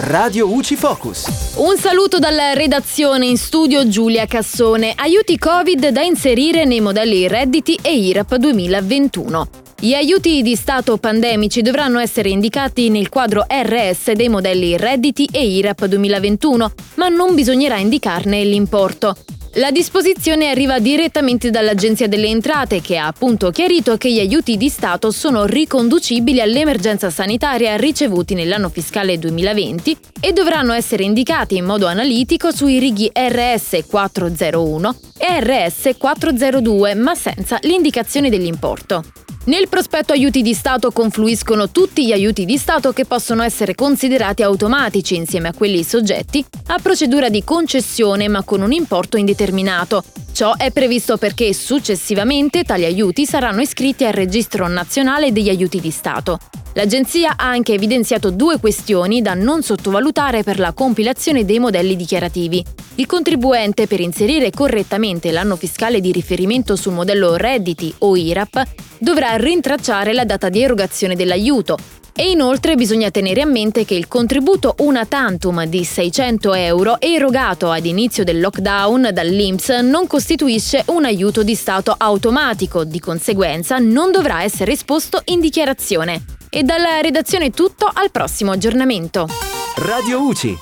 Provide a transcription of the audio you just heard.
Radio UCI Focus. Un saluto dalla redazione in studio Giulia Cassone. Aiuti Covid da inserire nei modelli redditi e IRAP 2021. Gli aiuti di Stato pandemici dovranno essere indicati nel quadro RS dei modelli redditi e IRAP 2021, ma non bisognerà indicarne l'importo. La disposizione arriva direttamente dall'Agenzia delle Entrate che ha appunto chiarito che gli aiuti di Stato sono riconducibili all'emergenza sanitaria ricevuti nell'anno fiscale 2020 e dovranno essere indicati in modo analitico sui righi RS 401 e RS 402 ma senza l'indicazione dell'importo. Nel prospetto aiuti di Stato confluiscono tutti gli aiuti di Stato che possono essere considerati automatici insieme a quelli soggetti a procedura di concessione ma con un importo indeterminato. Ciò è previsto perché successivamente tali aiuti saranno iscritti al Registro nazionale degli aiuti di Stato. L'agenzia ha anche evidenziato due questioni da non sottovalutare per la compilazione dei modelli dichiarativi. Il contribuente per inserire correttamente l'anno fiscale di riferimento sul modello redditi o IRAP dovrà rintracciare la data di erogazione dell'aiuto e inoltre bisogna tenere a mente che il contributo una tantum di 600 euro erogato ad inizio del lockdown dall'INPS non costituisce un aiuto di Stato automatico, di conseguenza non dovrà essere esposto in dichiarazione. E dalla redazione tutto, al prossimo aggiornamento. Radio UCI.